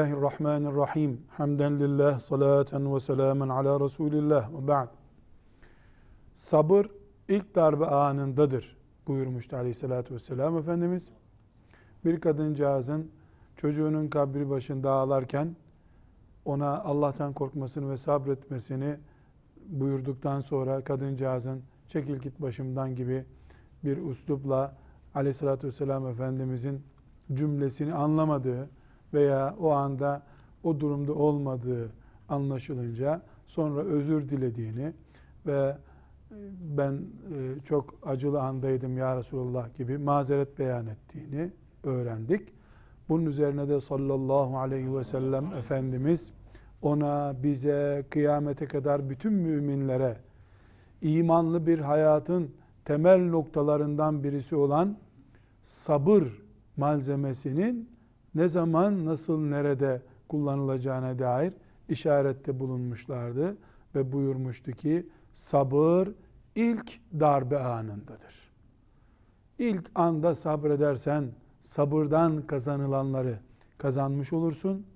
Bismillahirrahmanirrahim. Hamden lillah, salaten ve selamen ala Resulillah ve ba'd. Sabır ilk darbe anındadır buyurmuştu aleyhissalatü vesselam Efendimiz. Bir kadıncağızın çocuğunun kabri başında ağlarken ona Allah'tan korkmasını ve sabretmesini buyurduktan sonra kadıncağızın çekil git başımdan gibi bir üslupla aleyhissalatü vesselam Efendimizin cümlesini anlamadığı veya o anda o durumda olmadığı anlaşılınca sonra özür dilediğini ve e, ben e, çok acılı andaydım ya Resulullah gibi mazeret beyan ettiğini öğrendik. Bunun üzerine de sallallahu aleyhi ve sellem Efendimiz ona, bize, kıyamete kadar bütün müminlere imanlı bir hayatın temel noktalarından birisi olan sabır malzemesinin ne zaman, nasıl, nerede kullanılacağına dair işarette bulunmuşlardı ve buyurmuştu ki sabır ilk darbe anındadır. İlk anda sabredersen sabırdan kazanılanları kazanmış olursun.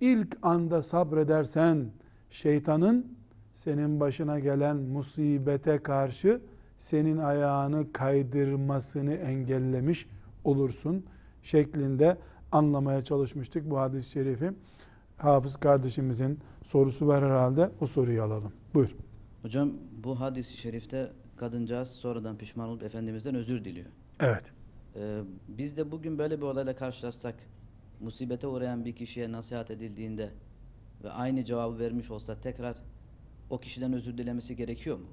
İlk anda sabredersen şeytanın senin başına gelen musibete karşı senin ayağını kaydırmasını engellemiş olursun şeklinde anlamaya çalışmıştık bu hadis-i şerifi. Hafız kardeşimizin sorusu var herhalde. O soruyu alalım. Buyur. Hocam bu hadis-i şerifte kadıncağız sonradan pişman olup Efendimiz'den özür diliyor. Evet. Ee, biz de bugün böyle bir olayla karşılaşsak musibete uğrayan bir kişiye nasihat edildiğinde ve aynı cevabı vermiş olsa tekrar o kişiden özür dilemesi gerekiyor mu?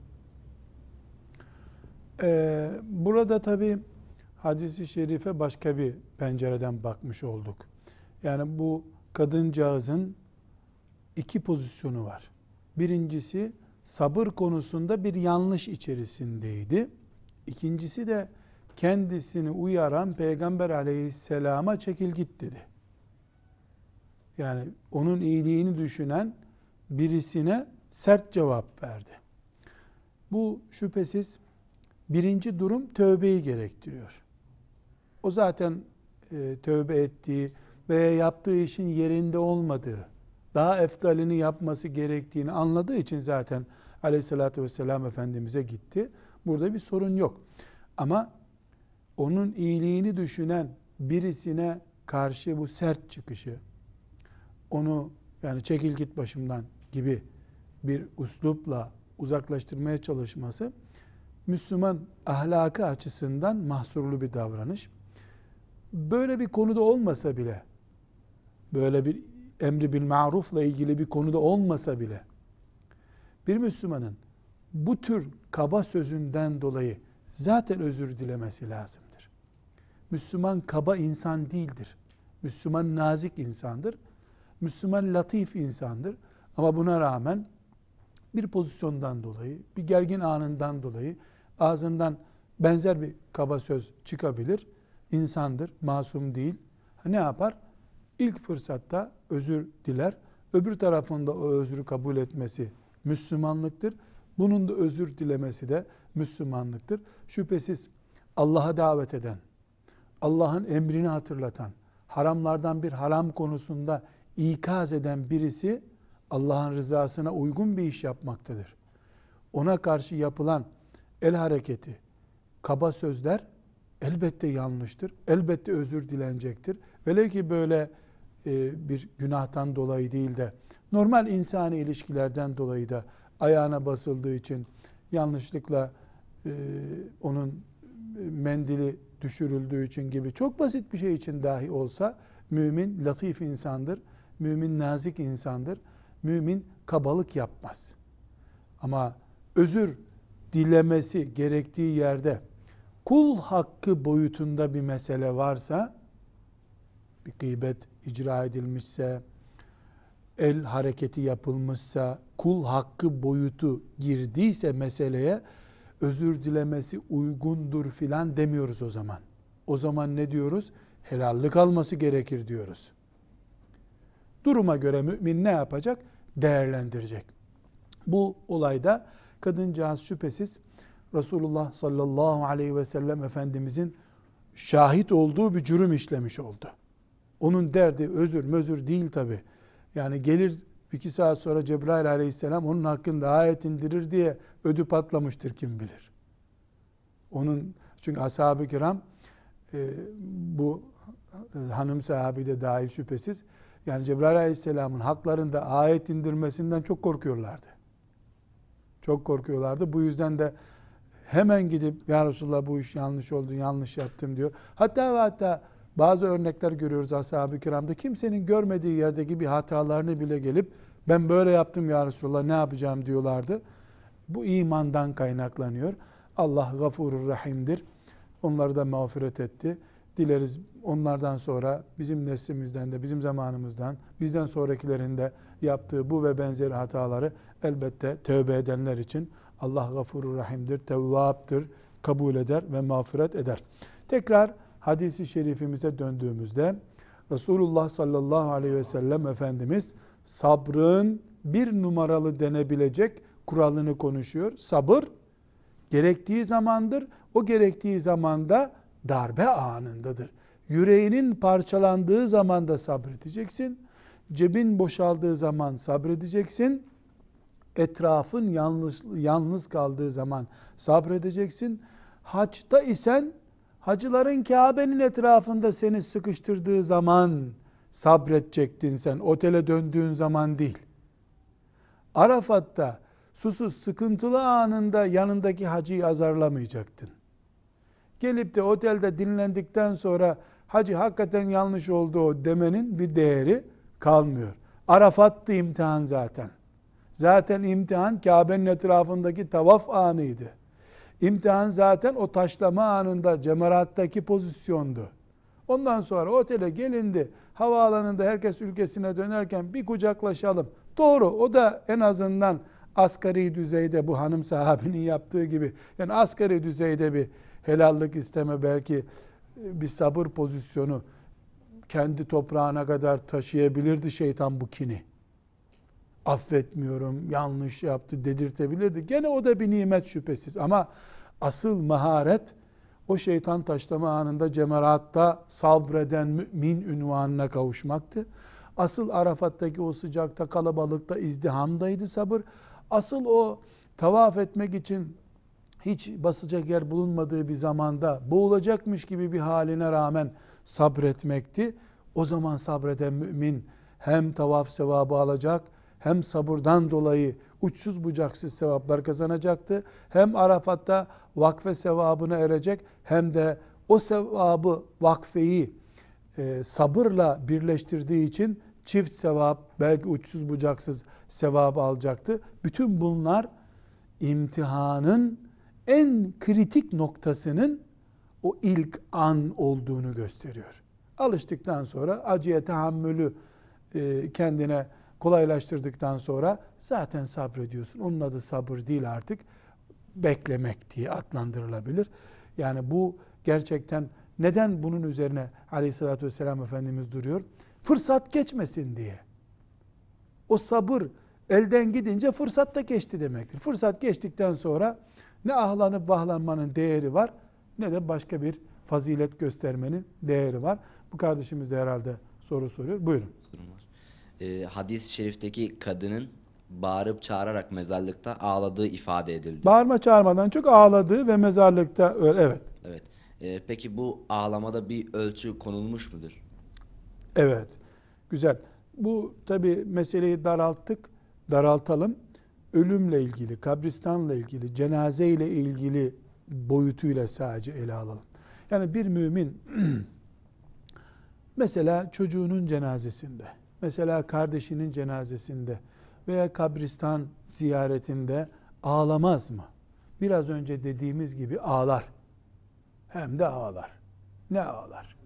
Ee, burada tabi hadisi şerife başka bir pencereden bakmış olduk. Yani bu kadıncağızın iki pozisyonu var. Birincisi sabır konusunda bir yanlış içerisindeydi. İkincisi de kendisini uyaran Peygamber aleyhisselama çekil git dedi. Yani onun iyiliğini düşünen birisine sert cevap verdi. Bu şüphesiz birinci durum tövbeyi gerektiriyor. O zaten e, tövbe ettiği veya yaptığı işin yerinde olmadığı, daha eftalini yapması gerektiğini anladığı için zaten aleyhissalatü vesselam Efendimiz'e gitti. Burada bir sorun yok. Ama onun iyiliğini düşünen birisine karşı bu sert çıkışı, onu yani çekil git başımdan gibi bir uslupla uzaklaştırmaya çalışması Müslüman ahlakı açısından mahsurlu bir davranış. Böyle bir konuda olmasa bile, böyle bir emri bil marufla ilgili bir konuda olmasa bile, bir Müslümanın bu tür kaba sözünden dolayı zaten özür dilemesi lazımdır. Müslüman kaba insan değildir. Müslüman nazik insandır. Müslüman latif insandır. Ama buna rağmen bir pozisyondan dolayı, bir gergin anından dolayı ağzından benzer bir kaba söz çıkabilir. İnsandır, masum değil. Ne yapar? İlk fırsatta özür diler. Öbür tarafında o özrü kabul etmesi Müslümanlıktır. Bunun da özür dilemesi de Müslümanlıktır. Şüphesiz Allah'a davet eden, Allah'ın emrini hatırlatan, haramlardan bir haram konusunda ikaz eden birisi Allah'ın rızasına uygun bir iş yapmaktadır. Ona karşı yapılan el hareketi, kaba sözler elbette yanlıştır. Elbette özür dilenecektir. Velev ki böyle e, bir günahtan dolayı değil de normal insani ilişkilerden dolayı da ayağına basıldığı için yanlışlıkla e, onun mendili düşürüldüğü için gibi çok basit bir şey için dahi olsa mümin latif insandır. Mümin nazik insandır. Mümin kabalık yapmaz. Ama özür dilemesi gerektiği yerde kul hakkı boyutunda bir mesele varsa bir gıybet icra edilmişse el hareketi yapılmışsa kul hakkı boyutu girdiyse meseleye özür dilemesi uygundur filan demiyoruz o zaman. O zaman ne diyoruz? Helallik alması gerekir diyoruz. Duruma göre mümin ne yapacak? Değerlendirecek. Bu olayda kadıncağız şüphesiz Resulullah sallallahu aleyhi ve sellem Efendimizin şahit olduğu bir cürüm işlemiş oldu. Onun derdi özür mözür değil tabi. Yani gelir iki saat sonra Cebrail aleyhisselam onun hakkında ayet indirir diye ödü patlamıştır kim bilir. Onun çünkü ashab-ı kiram e, bu e, hanım sahabi de dahil şüphesiz yani Cebrail aleyhisselamın haklarında ayet indirmesinden çok korkuyorlardı. Çok korkuyorlardı. Bu yüzden de hemen gidip ya Resulallah bu iş yanlış oldu, yanlış yaptım diyor. Hatta ve hatta bazı örnekler görüyoruz ashab-ı kiramda. Kimsenin görmediği yerdeki bir hatalarını bile gelip ben böyle yaptım ya Resulallah ne yapacağım diyorlardı. Bu imandan kaynaklanıyor. Allah gafurur rahimdir. Onları da mağfiret etti. Dileriz onlardan sonra bizim neslimizden de bizim zamanımızdan bizden sonrakilerin de yaptığı bu ve benzeri hataları elbette tövbe edenler için Allah gafurur rahimdir, tevvaptır, kabul eder ve mağfiret eder. Tekrar hadisi şerifimize döndüğümüzde Resulullah sallallahu aleyhi ve sellem Efendimiz sabrın bir numaralı denebilecek kuralını konuşuyor. Sabır gerektiği zamandır. O gerektiği zamanda darbe anındadır. Yüreğinin parçalandığı zaman da sabredeceksin. Cebin boşaldığı zaman sabredeceksin. Etrafın yalnız, yalnız kaldığı zaman sabredeceksin. Haçta isen hacıların Kabe'nin etrafında seni sıkıştırdığı zaman sabredecektin sen. Otele döndüğün zaman değil. Arafat'ta susuz sıkıntılı anında yanındaki hacıyı azarlamayacaktın. Gelip de otelde dinlendikten sonra hacı hakikaten yanlış oldu demenin bir değeri kalmıyor. Arafat'tı imtihan zaten. Zaten imtihan Kabe'nin etrafındaki tavaf anıydı. İmtihan zaten o taşlama anında cemarattaki pozisyondu. Ondan sonra otele gelindi. Havaalanında herkes ülkesine dönerken bir kucaklaşalım. Doğru o da en azından asgari düzeyde bu hanım sahabinin yaptığı gibi yani asgari düzeyde bir helallik isteme belki e, bir sabır pozisyonu kendi toprağına kadar taşıyabilirdi şeytan bu kini. Affetmiyorum, yanlış yaptı dedirtebilirdi. Gene o da bir nimet şüphesiz ama asıl maharet o şeytan taşlama anında cemeratta sabreden mümin ünvanına kavuşmaktı. Asıl Arafat'taki o sıcakta, kalabalıkta, izdihamdaydı sabır. Asıl o tavaf etmek için hiç basacak yer bulunmadığı bir zamanda boğulacakmış gibi bir haline rağmen sabretmekti. O zaman sabreden mümin hem tavaf sevabı alacak hem sabırdan dolayı uçsuz bucaksız sevaplar kazanacaktı. Hem Arafat'ta vakfe sevabına erecek hem de o sevabı vakfeyi e, sabırla birleştirdiği için çift sevap belki uçsuz bucaksız sevabı alacaktı. Bütün bunlar imtihanın en kritik noktasının o ilk an olduğunu gösteriyor. Alıştıktan sonra acıya tahammülü e, kendine kolaylaştırdıktan sonra zaten sabrediyorsun. Onun adı sabır değil artık. Beklemek diye adlandırılabilir. Yani bu gerçekten neden bunun üzerine aleyhissalatü vesselam Efendimiz duruyor? Fırsat geçmesin diye. O sabır elden gidince fırsat da geçti demektir. Fırsat geçtikten sonra ne ahlanıp vahlanmanın değeri var ne de başka bir fazilet göstermenin değeri var. Bu kardeşimiz de herhalde soru soruyor. Buyurun. Ee, hadis-i şerifteki kadının bağırıp çağırarak mezarlıkta ağladığı ifade edildi. Bağırma çağırmadan çok ağladığı ve mezarlıkta öyle evet. Evet. Ee, peki bu ağlamada bir ölçü konulmuş mudur? Evet. Güzel. Bu tabi meseleyi daralttık. Daraltalım. Ölümle ilgili, kabristanla ilgili, cenaze ile ilgili boyutuyla sadece ele alalım. Yani bir mümin mesela çocuğunun cenazesinde, mesela kardeşinin cenazesinde veya kabristan ziyaretinde ağlamaz mı? Biraz önce dediğimiz gibi ağlar. Hem de ağlar. Ne ağlar?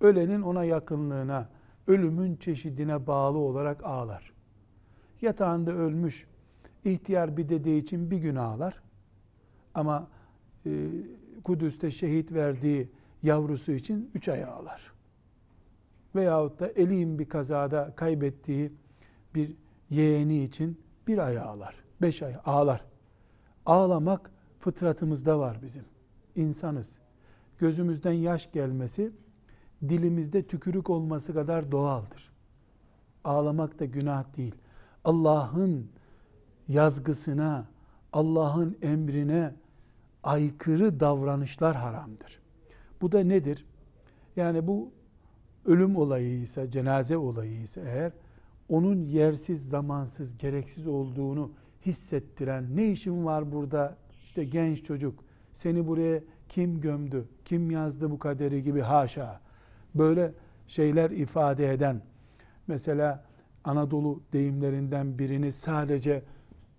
Ölenin ona yakınlığına, ölümün çeşidine bağlı olarak ağlar. Yatağında ölmüş ihtiyar bir dede için bir gün ağlar. Ama e, Kudüs'te şehit verdiği yavrusu için üç ay ağlar. Veyahut da elin bir kazada kaybettiği bir yeğeni için bir ay ağlar. Beş ay ağlar. Ağlamak fıtratımızda var bizim. İnsanız. Gözümüzden yaş gelmesi dilimizde tükürük olması kadar doğaldır. Ağlamak da günah değil. Allah'ın yazgısına, Allah'ın emrine aykırı davranışlar haramdır. Bu da nedir? Yani bu ölüm olayı ise, cenaze olayı ise eğer onun yersiz, zamansız, gereksiz olduğunu hissettiren ne işin var burada işte genç çocuk seni buraya kim gömdü, kim yazdı bu kaderi gibi haşa. Böyle şeyler ifade eden mesela Anadolu deyimlerinden birini sadece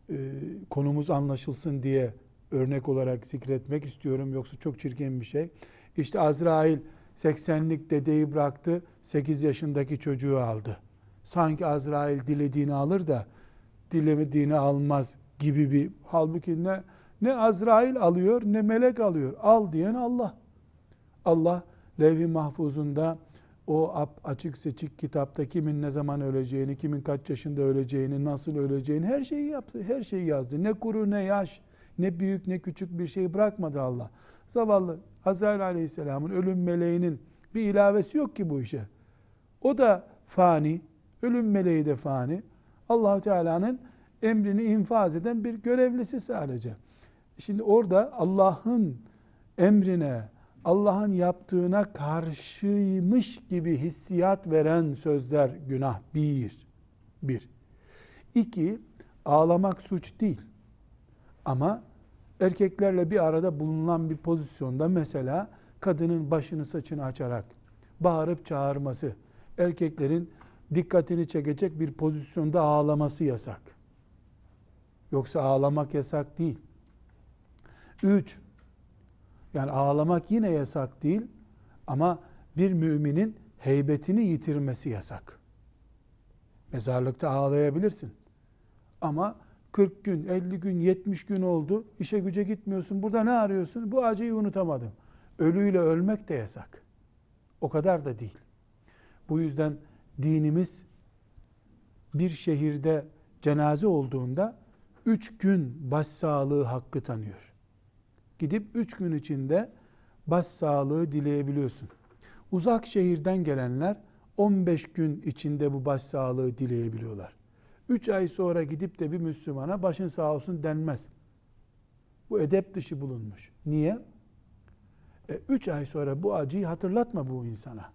e, konumuz anlaşılsın diye örnek olarak zikretmek istiyorum. Yoksa çok çirkin bir şey. İşte Azrail 80'lik dedeyi bıraktı, 8 yaşındaki çocuğu aldı. Sanki Azrail dilediğini alır da dilemediğini almaz gibi bir halbuki ne ne Azrail alıyor ne melek alıyor. Al diyen Allah. Allah levh-i mahfuzunda o açık seçik kitapta kimin ne zaman öleceğini, kimin kaç yaşında öleceğini, nasıl öleceğini her şeyi yaptı. Her şeyi yazdı. Ne kuru ne yaş, ne büyük ne küçük bir şey bırakmadı Allah. Zavallı Azrail aleyhisselamın ölüm meleğinin bir ilavesi yok ki bu işe. O da fani, ölüm meleği de fani. allah Teala'nın emrini infaz eden bir görevlisi sadece. Şimdi orada Allah'ın emrine, Allah'ın yaptığına karşıymış gibi hissiyat veren sözler günah. Bir. Bir. İki, ağlamak suç değil. Ama erkeklerle bir arada bulunan bir pozisyonda mesela kadının başını saçını açarak bağırıp çağırması, erkeklerin dikkatini çekecek bir pozisyonda ağlaması yasak. Yoksa ağlamak yasak değil. Üç, yani ağlamak yine yasak değil ama bir müminin heybetini yitirmesi yasak. Mezarlıkta ağlayabilirsin. Ama 40 gün, 50 gün, 70 gün oldu. İşe güce gitmiyorsun. Burada ne arıyorsun? Bu acıyı unutamadım. Ölüyle ölmek de yasak. O kadar da değil. Bu yüzden dinimiz bir şehirde cenaze olduğunda üç gün başsağlığı hakkı tanıyor. Gidip üç gün içinde başsağlığı dileyebiliyorsun. Uzak şehirden gelenler 15 gün içinde bu başsağlığı dileyebiliyorlar. 3 ay sonra gidip de bir Müslümana başın sağ olsun denmez. Bu edep dışı bulunmuş. Niye? 3 e, ay sonra bu acıyı hatırlatma bu insana.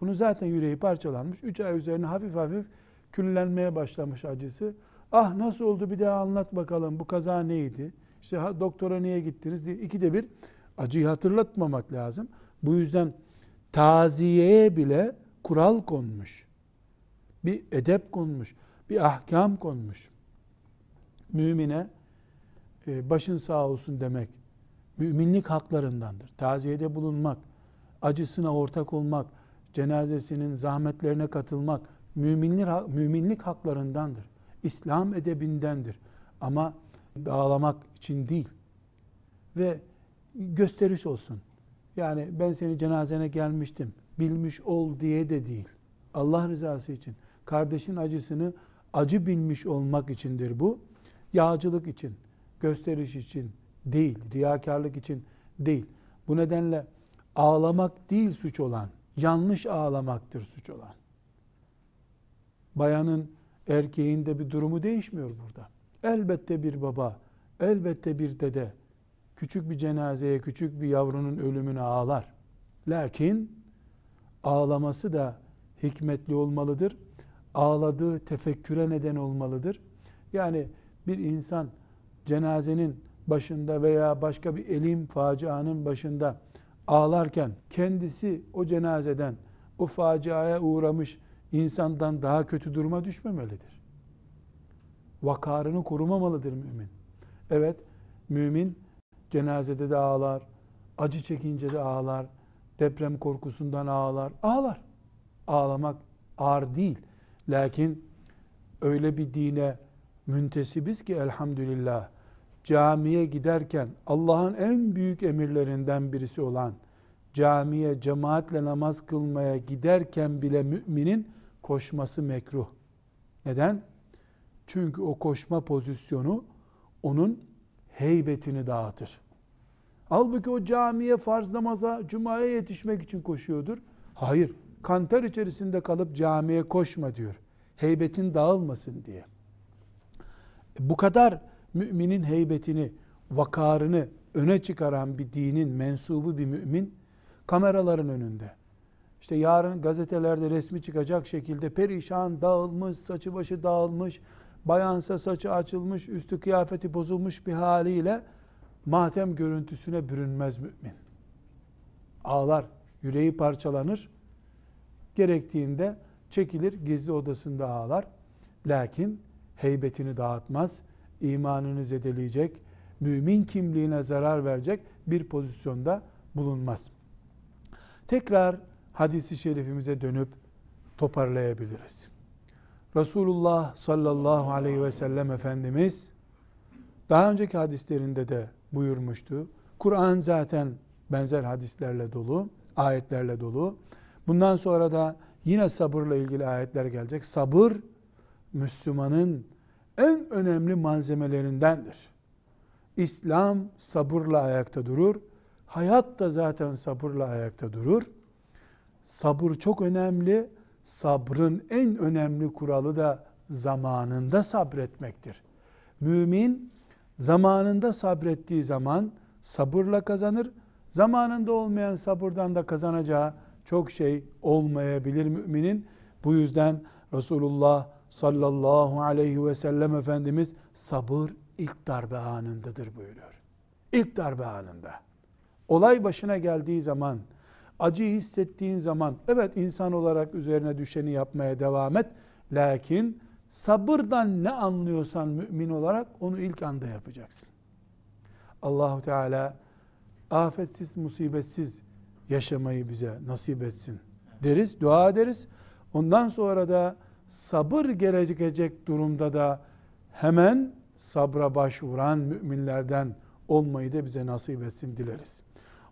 Bunu zaten yüreği parçalanmış. 3 ay üzerine hafif hafif küllenmeye başlamış acısı. Ah nasıl oldu bir daha anlat bakalım bu kaza neydi? İşte doktora niye gittiniz diye ikide bir acıyı hatırlatmamak lazım. Bu yüzden taziyeye bile kural konmuş. Bir edep konmuş. Bir ahkam konmuş. Mümine e, başın sağ olsun demek müminlik haklarındandır. Taziyede bulunmak, acısına ortak olmak, cenazesinin zahmetlerine katılmak müminlik, müminlik haklarındandır. İslam edebindendir. Ama dağlamak için değil. Ve gösteriş olsun. Yani ben seni cenazene gelmiştim, bilmiş ol diye de değil. Allah rızası için. Kardeşin acısını acı bilmiş olmak içindir bu. Yağcılık için, gösteriş için değil, riyakarlık için değil. Bu nedenle ağlamak değil suç olan, yanlış ağlamaktır suç olan. Bayanın, erkeğin de bir durumu değişmiyor burada. Elbette bir baba, elbette bir dede küçük bir cenazeye, küçük bir yavrunun ölümüne ağlar. Lakin ağlaması da hikmetli olmalıdır. Ağladığı tefekküre neden olmalıdır. Yani bir insan cenazenin başında veya başka bir elim facianın başında ağlarken kendisi o cenazeden o faciaya uğramış insandan daha kötü duruma düşmemelidir. Vakarını korumamalıdır mümin. Evet, mümin cenazede de ağlar, acı çekince de ağlar, deprem korkusundan ağlar, ağlar. Ağlamak ağır değil. Lakin öyle bir dine müntesibiz ki elhamdülillah camiye giderken Allah'ın en büyük emirlerinden birisi olan camiye cemaatle namaz kılmaya giderken bile müminin koşması mekruh. Neden? Çünkü o koşma pozisyonu onun heybetini dağıtır. Halbuki o camiye farz namaza, cumaya yetişmek için koşuyordur. Hayır, kantar içerisinde kalıp camiye koşma diyor. Heybetin dağılmasın diye. Bu kadar müminin heybetini, vakarını öne çıkaran bir dinin mensubu bir mümin kameraların önünde. İşte yarın gazetelerde resmi çıkacak şekilde perişan, dağılmış, saçı başı dağılmış, bayansa saçı açılmış, üstü kıyafeti bozulmuş bir haliyle matem görüntüsüne bürünmez mümin. Ağlar, yüreği parçalanır. Gerektiğinde çekilir, gizli odasında ağlar. Lakin heybetini dağıtmaz, imanını zedeleyecek, mümin kimliğine zarar verecek bir pozisyonda bulunmaz. Tekrar hadisi şerifimize dönüp toparlayabiliriz. Resulullah sallallahu aleyhi ve sellem Efendimiz daha önceki hadislerinde de buyurmuştu. Kur'an zaten benzer hadislerle dolu, ayetlerle dolu. Bundan sonra da yine sabırla ilgili ayetler gelecek. Sabır Müslümanın en önemli malzemelerindendir. İslam sabırla ayakta durur. Hayat da zaten sabırla ayakta durur. Sabır çok önemli. Sabrın en önemli kuralı da zamanında sabretmektir. Mümin zamanında sabrettiği zaman sabırla kazanır. Zamanında olmayan sabırdan da kazanacağı çok şey olmayabilir müminin. Bu yüzden Resulullah sallallahu aleyhi ve sellem Efendimiz sabır ilk darbe anındadır buyuruyor. İlk darbe anında. Olay başına geldiği zaman, acı hissettiğin zaman, evet insan olarak üzerine düşeni yapmaya devam et. Lakin sabırdan ne anlıyorsan mümin olarak onu ilk anda yapacaksın. Allahu Teala afetsiz, musibetsiz yaşamayı bize nasip etsin deriz, dua ederiz. Ondan sonra da sabır gerekecek durumda da hemen sabra başvuran müminlerden olmayı da bize nasip etsin dileriz.